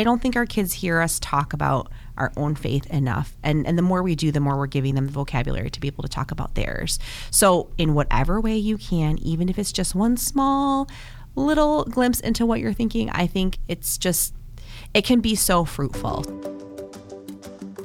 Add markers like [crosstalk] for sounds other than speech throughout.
I don't think our kids hear us talk about our own faith enough. And, and the more we do, the more we're giving them the vocabulary to be able to talk about theirs. So, in whatever way you can, even if it's just one small little glimpse into what you're thinking, I think it's just, it can be so fruitful.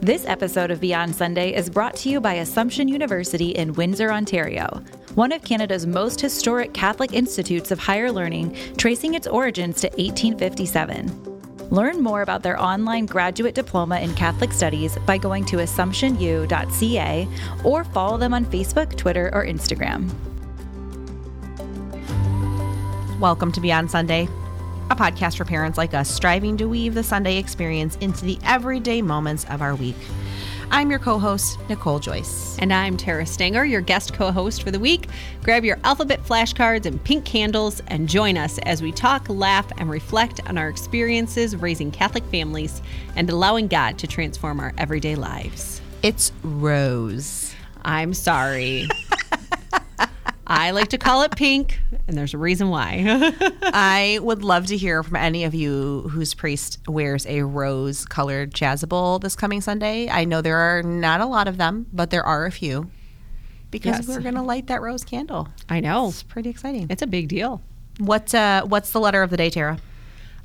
This episode of Beyond Sunday is brought to you by Assumption University in Windsor, Ontario, one of Canada's most historic Catholic institutes of higher learning, tracing its origins to 1857. Learn more about their online graduate diploma in Catholic Studies by going to assumptionu.ca or follow them on Facebook, Twitter, or Instagram. Welcome to Beyond Sunday, a podcast for parents like us striving to weave the Sunday experience into the everyday moments of our week. I'm your co host, Nicole Joyce. And I'm Tara Stanger, your guest co host for the week. Grab your alphabet flashcards and pink candles and join us as we talk, laugh, and reflect on our experiences raising Catholic families and allowing God to transform our everyday lives. It's Rose. I'm sorry. [laughs] I like to call it pink, and there's a reason why. [laughs] I would love to hear from any of you whose priest wears a rose colored chasuble this coming Sunday. I know there are not a lot of them, but there are a few because Yes. we're going to light that rose candle. I know. It's pretty exciting. It's a big deal. What uh, What's the letter of the day, Tara?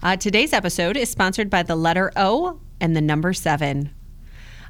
Uh, today's episode is sponsored by the letter O and the number seven.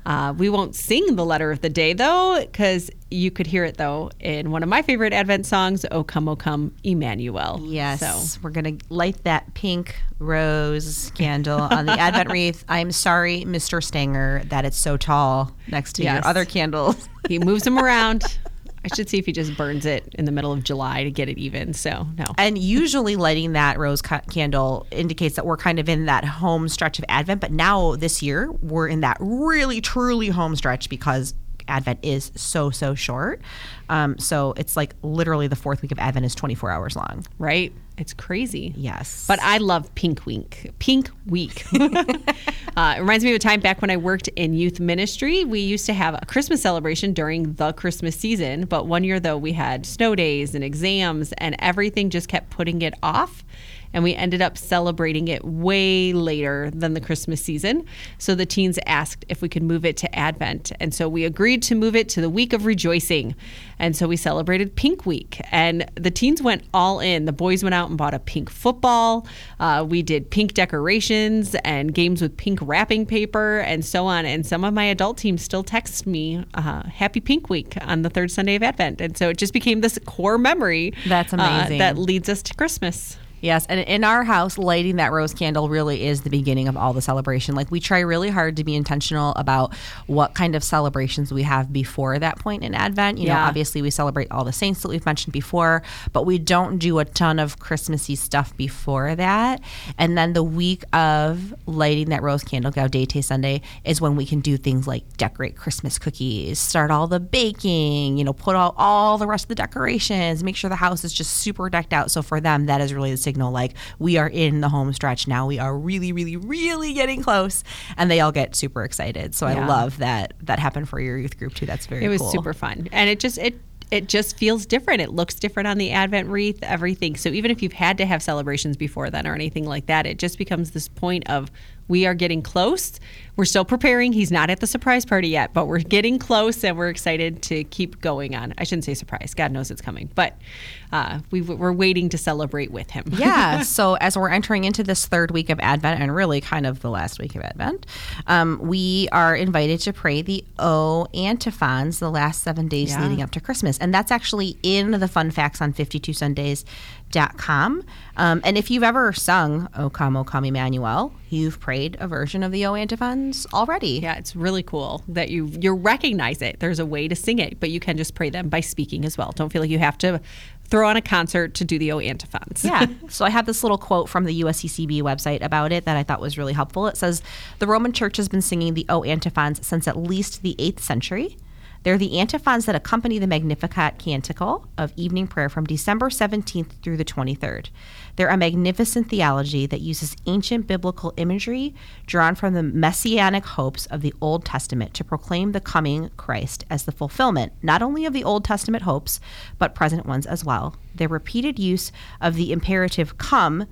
Uh, we won't sing the letter of the day though, because you could hear it though in one of my favorite Advent songs, "O Come, O Come, Emmanuel." Yes, So we're going to light that pink rose candle on the Advent [laughs] wreath. I'm sorry, Mr. Stanger, that it's so tall next to Yes. your other candles. he moves them around. [laughs] I should see if he just burns it in the middle of July to get it even. So no. And usually lighting that rose ca- candle indicates that we're kind of in that home stretch of Advent. But now this year, we're in that really, truly home stretch because Advent is so, so short. Um, so it's like literally the fourth week of Advent is 24 hours long. right? It's crazy. Yes. But I love Pink Week. Pink Week. [laughs] [laughs] uh, it reminds me of a time back when I worked in youth ministry. We used to have a Christmas celebration during the Christmas season, but one year though we had snow days and exams, and everything just kept putting it off. And we ended up celebrating it way later than the Christmas season. So the teens asked if we could move it to Advent. And so we agreed to move it to the week of rejoicing. And so we celebrated Pink Week. And the teens went all in. The boys went out and bought a pink football. Uh, we did pink decorations and games with pink wrapping paper and so on. And some of my adult teams still text me uh, Happy Pink Week on the third Sunday of Advent. And so it just became this core memory That's uh, that leads us to Christmas. Yes, and in our house, lighting that rose candle really is the beginning of all the celebration. Like we try really hard to be intentional about what kind of celebrations we have before that point in Advent. You know, obviously we celebrate all the saints that we've mentioned before, but we don't do a ton of Christmassy stuff before that. And then the week of lighting that rose candle, Gaudete Sunday, is when we can do things like decorate Christmas cookies, start all the baking, you know, put all, all the rest of the decorations, make sure the house is just super decked out. So for them, that is really the signal like we are in the home stretch now. We are really, really, really getting close. And they all get super excited. So I love that that happened for your youth group too. That's very It was cool. super fun, and it just it it just feels different. It looks different on the Advent wreath, everything. So even if you've had to have celebrations before then or anything like that, it just becomes this point of we are getting close. We're still preparing. He's not at the surprise party yet, but we're getting close, and we're excited to keep going on. I shouldn't say surprise. God knows it's coming, but uh, we, we're waiting to celebrate with him. yeah. [laughs] So as we're entering into this third week of Advent and really kind of the last week of Advent, um, we are invited to pray the O antiphons the last seven days Yeah. leading up to Christmas. And that's actually in the fun facts on 52sundays.com. Um, and if you've ever sung O Come, O Come Emmanuel, you've prayed a version of the O already. Yeah, it's really cool that you you recognize it. There's a way to sing it, but you can just pray them by speaking as well. Don't feel like you have to throw on a concert to do the O antiphons. Yeah. [laughs] So I have this little quote from the USCCB website about it that I thought was really helpful. It says The Roman Church has been singing the O antiphons since at least the 8th century. They're the antiphons that accompany the Magnificat canticle of evening prayer from December 17th through the 23rd. They're a magnificent theology that uses ancient biblical imagery drawn from the messianic hopes of the Old Testament to proclaim the coming Christ as the fulfillment not only of the Old Testament hopes, but present ones as well. Their repeated use of the imperative come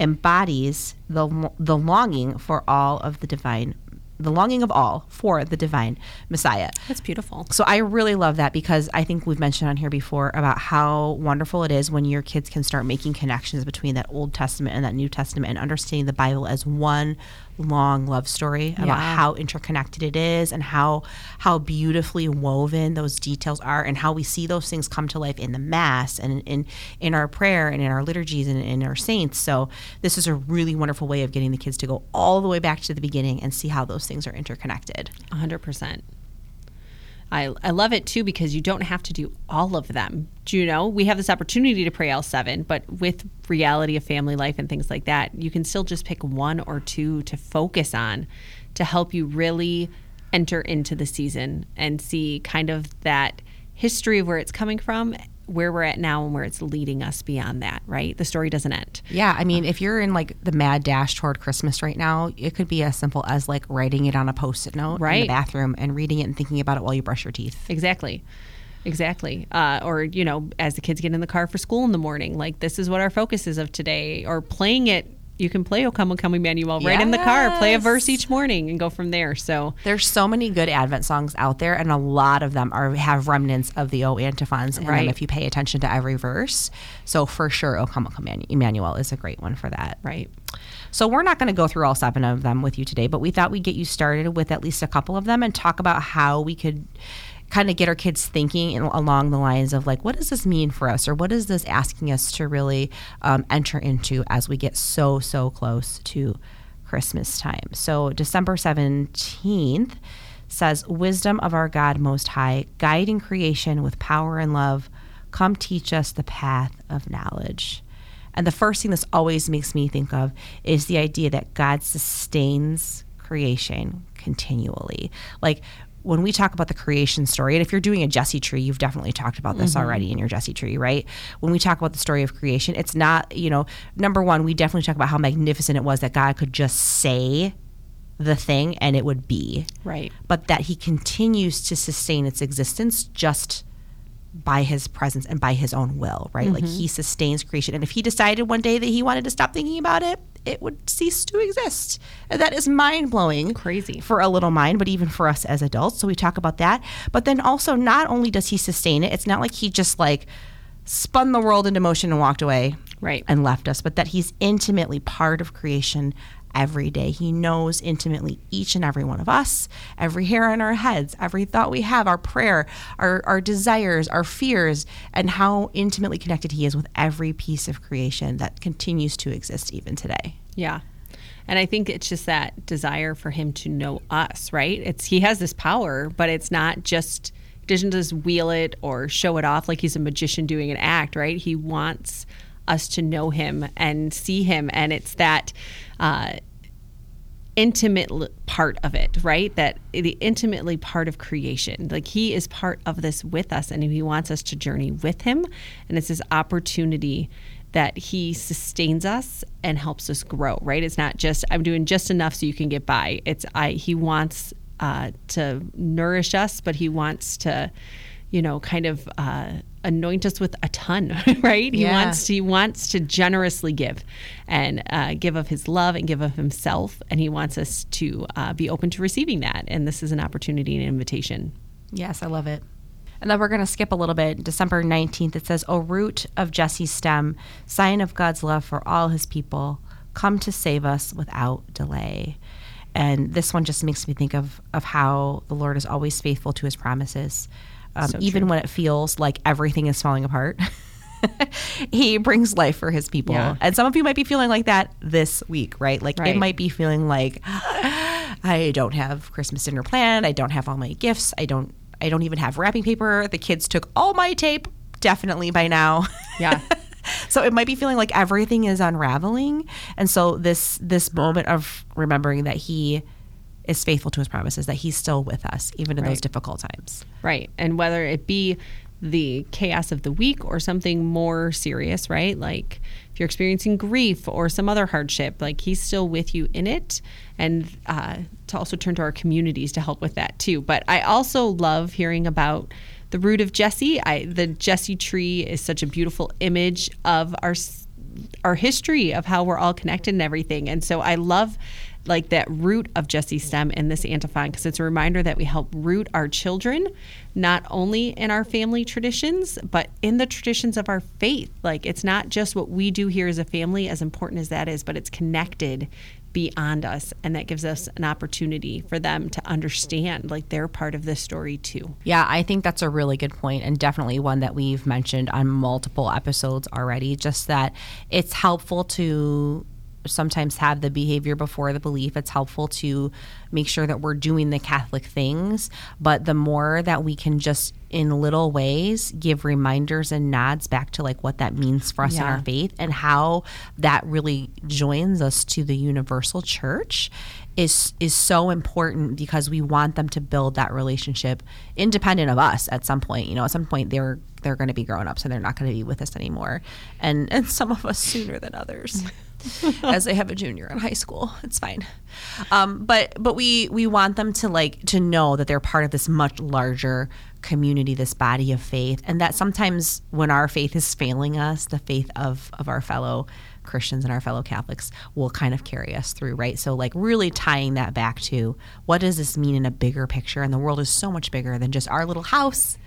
embodies the the longing for all of the divine the longing of all for the divine Messiah. That's beautiful. So I really love that because I think we've mentioned on here before about how wonderful it is when your kids can start making connections between that Old Testament and that New Testament and understanding the Bible as one long love story about Yeah. how interconnected it is and how how beautifully woven those details are and how we see those things come to life in the mass and in in our prayer and in our liturgies and in our saints. So this is a really wonderful way of getting the kids to go all the way back to the beginning and see how those things are interconnected. 100%. I, I love it too because you don't have to do all of them. Do you know? We have this opportunity to pray all seven, but with reality of family life and things like that, you can still just pick one or two to focus on to help you really enter into the season and see kind of that history of where it's coming from, where we're at now, and where it's leading us beyond that, right? The story doesn't end. Yeah, I mean, if you're in like the mad dash toward Christmas right now, it could be as simple as like writing it on a post-it note right. in the bathroom and reading it and thinking about it while you brush your teeth. Exactly. Exactly. Uh, or, you know, as the kids get in the car for school in the morning, like this is what our focus is of today. Or playing it, you can play O Come, O Come Emmanuel right in the car, play a verse each morning and go from there. So, There's so many good Advent songs out there, and a lot of them are have remnants of the O antiphons in Right. them if you pay attention to every verse. So for sure, O Come, O Come Emmanuel is a great one for that. right. So we're not going to go through all seven of them with you today, but we thought we'd get you started with at least a couple of them and talk about how we could kind of get our kids thinking in, along the lines of like, what does this mean for us, or what is this asking us to really um, enter into as we get so so close to Christmas time. So December seventeenth says, "Wisdom of our God Most High, guiding creation with power and love, come teach us the path of knowledge." And the first thing this always makes me think of is the idea that God sustains creation continually. Like when we talk about the creation story, and if you're doing a Jesse tree, you've definitely talked about this mm-hmm. already in your Jesse tree, right? When we talk about the story of creation, it's not, you know, number one, we definitely talk about how magnificent it was that God could just say the thing and it would be Right. but that he continues to sustain its existence just by his presence and by his own will, right? Like mm-hmm. he sustains creation. And if he decided one day that he wanted to stop thinking about it, it would cease to exist. And that is mind blowing. Crazy. For a little mind, but even for us as adults. So we talk about that. But then also, not only does he sustain it, it's not like he just like spun the world into motion and walked away Right. and left us, but that he's intimately part of creation every day. He knows intimately each and every one of us, every hair on our heads, every thought we have, our prayer, our, our desires, our fears, and how intimately connected he is with every piece of creation that continues to exist even today. Yeah. And I think it's just that desire for him to know us, right? It's he has this power, but it's not just doesn't just wheel it or show it off like he's a magician doing an act, right? He wants us to know him and see him, and it's that uh, intimate part of it, right? That the intimately part of creation. Like he is part of this with us and he wants us to journey with him. And it's this opportunity that he sustains us and helps us grow, right? It's not just I'm doing just enough so you can get by. It's I he wants uh, to nourish us, but he wants to, you know, kind of uh, anoint us with a ton, [laughs] right? He Yeah. wants he wants to generously give and uh, give of his love and give of himself. And he wants us to uh, be open to receiving that. And this is an opportunity and invitation. Yes, I love it. And then we're going to skip a little bit. December 19th, it says, O root of Jesse's stem, sign of God's love for all his people, come to save us without delay. And this one just makes me think of, of how the Lord is always faithful to his promises. Um, So even when it feels like everything is falling apart, [laughs] he brings life for his people. Yeah. And some of you might be feeling like that this week, right? Like it might be feeling like [gasps] I don't have Christmas dinner planned. I don't have all my gifts. I don't I don't even have wrapping paper. The kids took all my tape definitely by now. Yeah. [laughs] so it might be feeling like everything is unraveling. And so this this moment of remembering that he is faithful to his promises, that he's still with us even in those difficult times. Right. And whether it be the chaos of the week or something more serious, right? Like if you're experiencing grief or some other hardship, like he's still with you in it. And uh, to also turn to our communities to help with that too. But I also love hearing about the root of Jesse. I, the Jesse tree is such a beautiful image of our our history of how we're all connected and everything. And so I love like that root of Jesse Stem in this antiphon because it's a reminder that we help root our children not only in our family traditions but in the traditions of our faith. Like it's not just what we do here as a family as important as that is, but it's connected beyond us and that gives us an opportunity for them to understand like they're part of this story too. Yeah, I think that's a really good point and definitely one that we've mentioned on multiple episodes already just that it's helpful to sometimes have the behavior before the belief. It's helpful to make sure that we're doing the Catholic things, but the more that we can just in little ways give reminders and nods back to like what that means for us in our faith and how that really joins us to the universal church is is so important because we want them to build that relationship independent of us at some point. You know at some point they're they're going to be grown up so they're not going to be with us anymore. And and some of us sooner than others [laughs] [laughs] as they have a junior in high school it's fine um, but but we we want them to like to know that they're part of this much larger community this body of faith and that sometimes when our faith is failing us the faith of of our fellow Christians and our fellow Catholics will kind of carry us through, right? So, like, really tying that back to what does this mean in a bigger picture? And the world is so much bigger than just our little house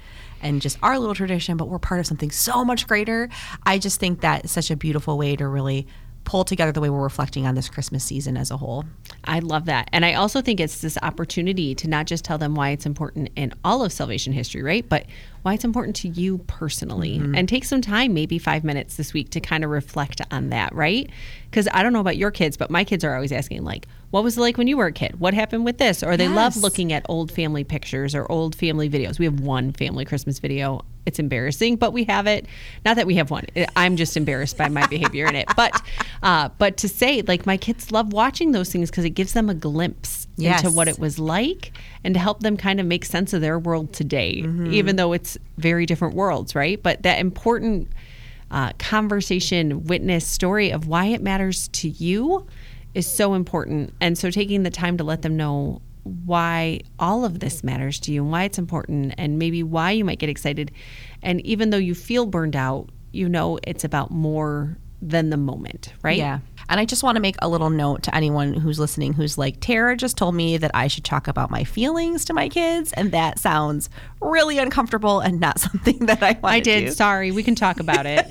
and just our little tradition, but we're part of something so much greater. I just think that is such a beautiful way to really pull together the way we're reflecting on this Christmas season as a whole. I love that. And I also think it's this opportunity to not just tell them why it's important in all of salvation history, right? But why it's important to you personally. Mm-hmm. And take some time, maybe five minutes this week, to kind of reflect on that, right? Because I don't know about your kids, but my kids are always asking, like, what was it like when you were a kid? What happened with this? Or they love looking at old family pictures or old family videos. We have one family Christmas video. It's embarrassing, but we have it. Not that we have one. I'm just embarrassed by my [laughs] behavior in it. But, uh, but to say like my kids love watching those things because it gives them a glimpse Yes. into what it was like and to help them kind of make sense of their world today, even though it's very different worlds, right? But that important uh, conversation, witness, story of why it matters to you is so important. And so taking the time to let them know why all of this matters to you and why it's important and maybe why you might get excited. And even though you feel burned out, you know it's about more than the moment, right? Yeah. And I just want to make a little note to anyone who's listening who's like, Tara just told me that I should talk about my feelings to my kids. And that sounds really uncomfortable and not [laughs] something that I want I did. do. Sorry. We can talk about it.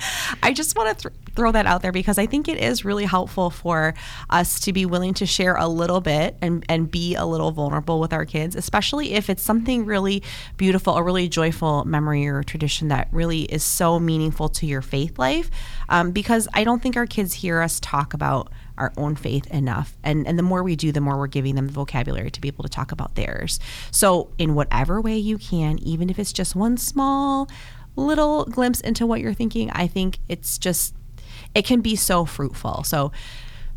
[laughs] I just want to th- throw that out there because I think it is really helpful for us to be willing to share a little bit and, and be a little vulnerable with our kids, especially if it's something really beautiful, a really joyful memory or tradition that really is so meaningful to your faith life. Um, because I don't think our kids hear us talk about our own faith enough. And, and the more we do, the more we're giving them the vocabulary to be able to talk about theirs. So, in whatever way you can, even if it's just one small little glimpse into what you're thinking, I think it's just, it can be so fruitful. So,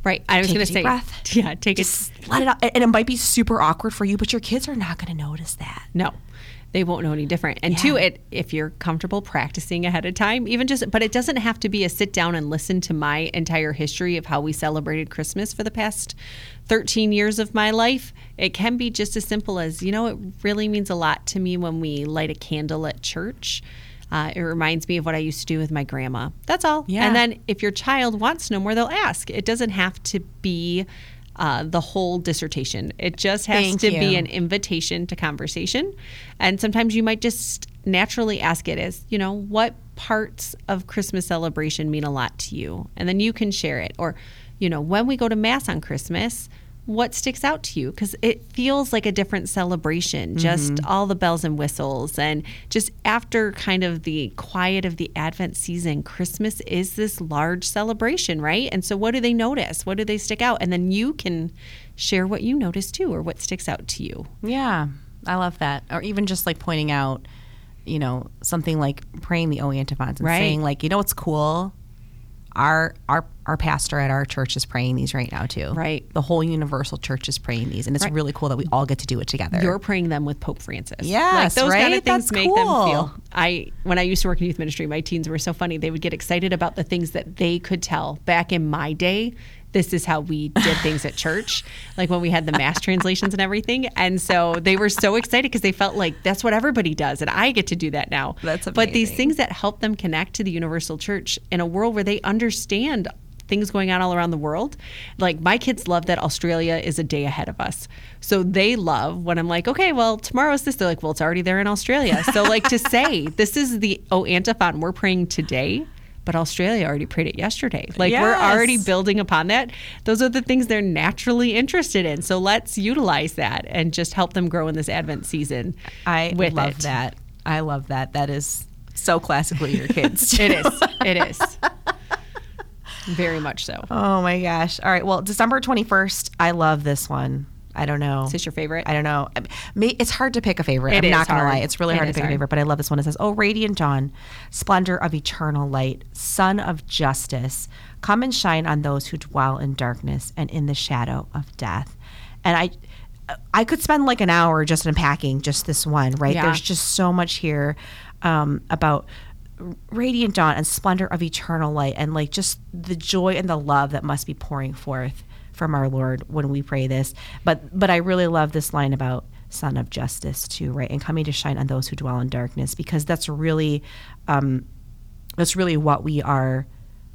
right. I was going to say, breath. [laughs] yeah, take it. just let it out. And it might be super awkward for you, but your kids are not going to notice that. No, they won't know any different. And two, it if you're comfortable practicing ahead of time, even just, but it doesn't have to be a sit down and listen to my entire history of how we celebrated Christmas for the past 13 years of my life. It can be just as simple as, you know, it really means a lot to me when we light a candle at church. Uh, it reminds me of what I used to do with my grandma. That's all. Yeah. And then if your child wants to know more, they'll ask. It doesn't have to be uh, the whole dissertation. It just has Thank to be an invitation to conversation. And sometimes you might just naturally ask it as, you know, what parts of Christmas celebration mean a lot to you? And then you can share it. Or, you know, when we go to Mass on Christmas, what sticks out to you? Because it feels like a different celebration, just mm-hmm. all the bells and whistles. And just after kind of the quiet of the Advent season, Christmas is this large celebration, right? And so, what do they notice? What do they stick out? And then you can share what you notice too, or what sticks out to you. Yeah, I love that. Or even just like pointing out, you know, something like praying the O antiphons and Right. saying like, you know, what's cool. Our our our pastor at our church is praying these right now too. Right. The whole universal church is praying these, and it's Right. really cool that we all get to do it together. You're praying them with Pope Francis. Yes, like those kind of things That's make them feel. I when I used to work in youth ministry, my teens were so funny. They would get excited about the things that they could tell. Back in my day, this is how we did things at church, like when we had the mass translations and everything. And so they were so excited because they felt like that's what everybody does, and I get to do that now. That's amazing. But these things that help them connect to the universal church in a world where they understand things going on all around the world. Like my kids love that Australia is a day ahead of us. So they love when I'm like, okay, well, tomorrow's this. They're like, well, it's already there in Australia. So like to [laughs] say, this is the oh antiphon we're praying today. But Australia already prayed it yesterday. Like we're already building upon that. Those are the things they're naturally interested in. So let's utilize that and just help them grow in this Advent season. I love it. that. I love that. That is so classically your kids. [laughs] It is. It is. Very much so. Oh my gosh. All right. Well, December 21st, I love this one. I don't know. Is this your favorite? I don't know. I- may- It's hard to pick a favorite. It I'm not going to lie. It's really It hard to pick hard. a favorite, but I love this one. It says, Oh, radiant dawn, splendor of eternal light, sun of justice, come and shine on those who dwell in darkness and in the shadow of death. And I. I could spend like an hour just unpacking just this one, right? Yeah. There's just so much here um, about radiant dawn and splendor of eternal light and like just the joy and the love that must be pouring forth from our lord when we pray this. But but i really love this line about sun of justice too right? And coming to shine on those who dwell in darkness because that's really um that's really what we are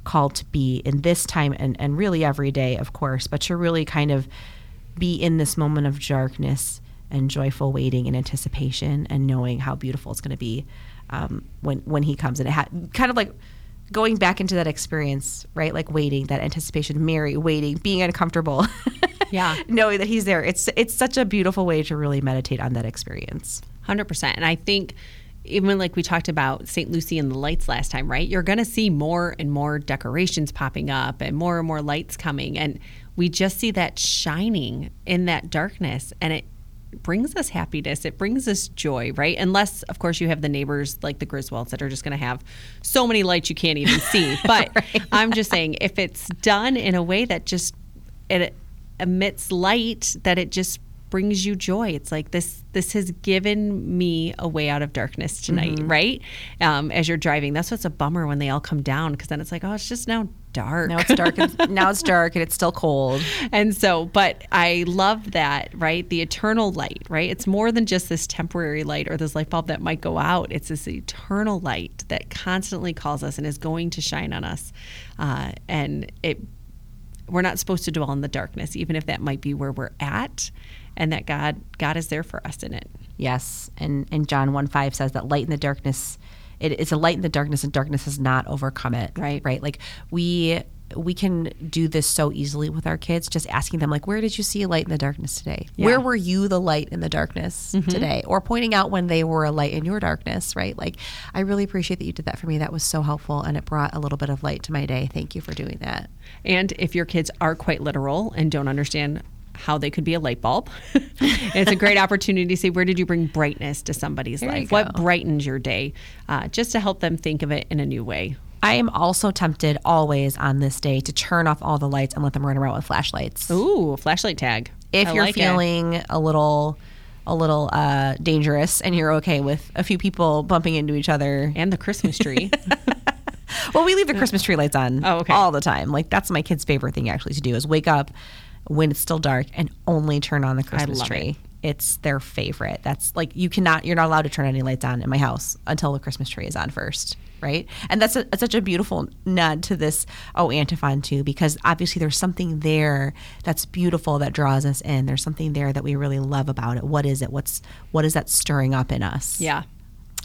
called to be in this time and, and really every day of course but to really kind of be in this moment of darkness and joyful waiting and anticipation and knowing how beautiful it's going to be um, when when he comes. And it ha- kind of like going back into that experience right like waiting that anticipation mary waiting being uncomfortable [laughs] Yeah. knowing that he's there it's it's such a beautiful way to really meditate on that experience Hundred percent. And I think even like we talked about St. Lucy and the lights last time, right? You're going to see more and more decorations popping up and more and more lights coming, and we just see that shining in that darkness, and it brings us happiness. It brings us joy, right? Unless, of course, you have the neighbors like the Griswolds that are just going to have so many lights you can't even see. [laughs] But I'm just saying, if it's done in a way that just it emits light that it just brings you joy it's like this this has given me a way out of darkness tonight right um, as you're driving that's what's a bummer when they all come down because then it's like oh it's just now dark. Now it's dark and, [laughs] now it's dark and it's still cold. And so but i love that right? The eternal light right? It's more than just this temporary light or this light bulb that might go out. It's this eternal light that constantly calls us and is going to shine on us. Uh, and it we're not supposed to dwell in the darkness even if that might be where we're at. And that god god is there for us in it. Yes, and and John one five says that light in the darkness, it, it's a light in the darkness, and darkness has not overcome it. Right. right. Like we we can do this so easily with our kids, just asking them like, "Where did you see a light in the darkness today? Where were you the light in the darkness mm-hmm. today?" Or pointing out when they were a light in your darkness. Right. Like I really appreciate that you did that for me. That was so helpful, and it brought a little bit of light to my day. Thank you for doing that. And if your kids are quite literal and don't understand how they could be a light bulb, [laughs] it's a great opportunity to say, where did you bring brightness to somebody's There life? What brightens your day? Uh, just to help them think of it in a new way. I am also tempted always on this day to turn off all the lights and let them run around with flashlights. Ooh, flashlight tag. if I you're like it. feeling a little a little uh, dangerous and you're okay with a few people bumping into each other and the Christmas tree. [laughs] well we leave the christmas tree lights on Oh, okay. all the time like that's my kids favorite thing actually to do is wake up when it's still dark and only turn on the christmas tree. it's their favorite. That's like you cannot you're not allowed to turn any lights on in my house until the christmas tree is on first right? And that's a, it's such a beautiful nod to this oh antiphon too because obviously there's something there that's beautiful that draws us in. There's something there that we really love about it. What is it? What's what is that stirring up in us? Yeah,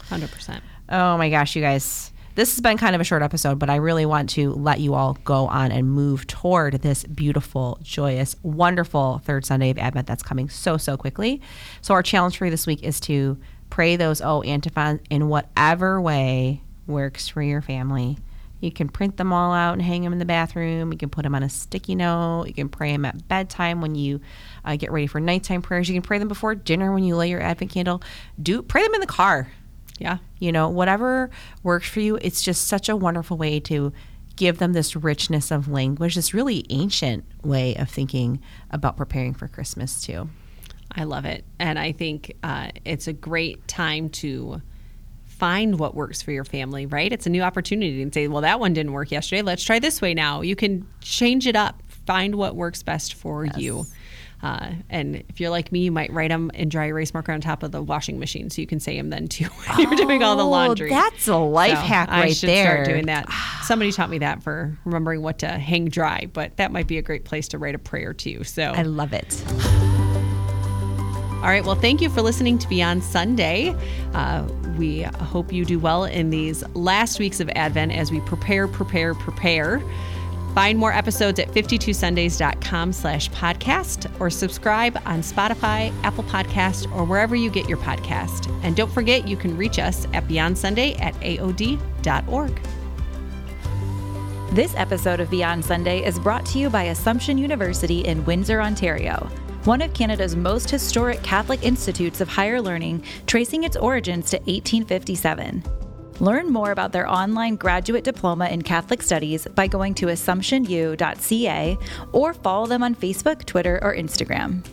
hundred percent. Oh my gosh, you guys. This has been kind of a short episode, but I really want to let you all go on and move toward this beautiful, joyous, wonderful third Sunday of Advent that's coming so, so quickly. So, our challenge for you this week is to pray those oh antiphons in whatever way works for your family. You can print them all out and hang them in the bathroom. You can put them on a sticky note. You can pray them at bedtime when you uh, get ready for nighttime prayers. You can pray them before dinner when you lay your Advent candle. Do pray them in the car Yeah, you know whatever works for you it's just such a wonderful way to give them this richness of language this really ancient way of thinking about preparing for christmas too I love it, and I think uh, it's a great time to find what works for your family. Right? It's a new opportunity and say, well, that one didn't work yesterday. Let's try this way now. You can change it up find what works best for you. Uh, and if you're like me, you might write them in dry erase marker on top of the washing machine, so you can say them then too. [laughs] when you're doing all the Oh, laundry. that's a life hack I right should there. start doing that. Somebody taught me that for remembering what to hang dry, but that might be a great place to write a prayer too. So I love it. all right. Well, thank you for listening to Beyond Sunday. Uh, we hope you do well in these last weeks of Advent as we prepare, prepare, prepare. Find more episodes at 52sundays.com slash podcast or subscribe on Spotify, Apple Podcast, or wherever you get your podcast. And don't forget, you can reach us at Beyond Sunday at aod.org. This episode of Beyond Sunday is brought to you by Assumption University in Windsor, Ontario, one of Canada's most historic Catholic institutes of higher learning, tracing its origins to 1857. Learn more about their online graduate diploma in Catholic Studies by going to AssumptionU.ca or follow them on Facebook, Twitter, or Instagram.